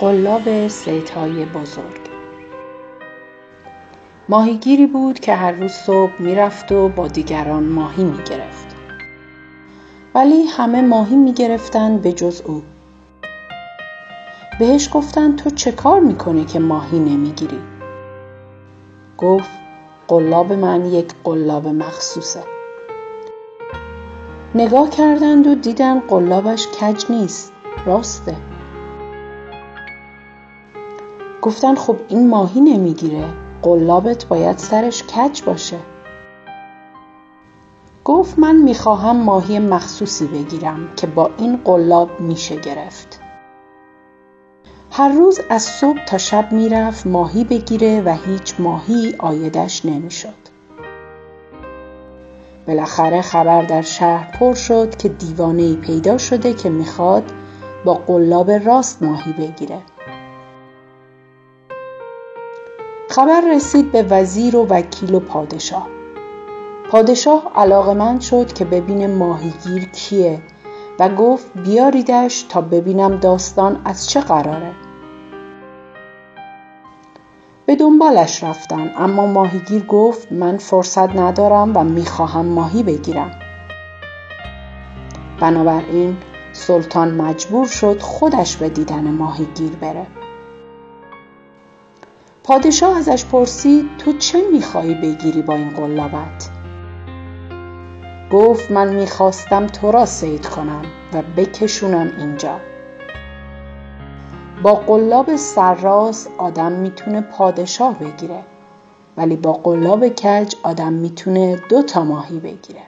قلاب های بزرگ. ماهیگیری بود که هر روز صبح می‌رفت و با دیگران ماهی می‌گرفت. ولی همه ماهی می‌گرفتند به جز او. بهش گفتند تو چه کار می‌کنی که ماهی نمی‌گیری؟ گفت قلاب من یک قلاب مخصوصه. نگاه کردند و دیدن قلابش کج نیست راسته. گفتن خب این ماهی نمی‌گیره. قلابت باید سرش کج باشه. گفت من می‌خواهم ماهی مخصوصی بگیرم که با این قلاب میشه گرفت. هر روز از صبح تا شب می‌رفت ماهی بگیره و هیچ ماهی آیدش نمی‌شد. بالاخره خبر در شهر پر شد که دیوانه پیدا شده که می‌خواد با قلاب راست ماهی بگیره. خبر رسید به وزیر و وکیل و پادشاه. پادشاه علاقمند شد که ببینه ماهیگیر کیه و گفت بیاریدش تا ببینم داستان از چه قراره. به دنبالش رفتن اما ماهیگیر گفت من فرصت ندارم و می‌خواهم ماهی بگیرم. بنابراین سلطان مجبور شد خودش به دیدن ماهیگیر بره. پادشاه ازش پرسید تو چه می‌خواهی بگیری با این قلابت؟ گفت من می‌خواستم تو را سید کنم و بکشونم اینجا. با قلاب سرراست آدم می‌تونه پادشاه بگیره ولی با قلاب کج آدم می‌تونه دو تا ماهی بگیره.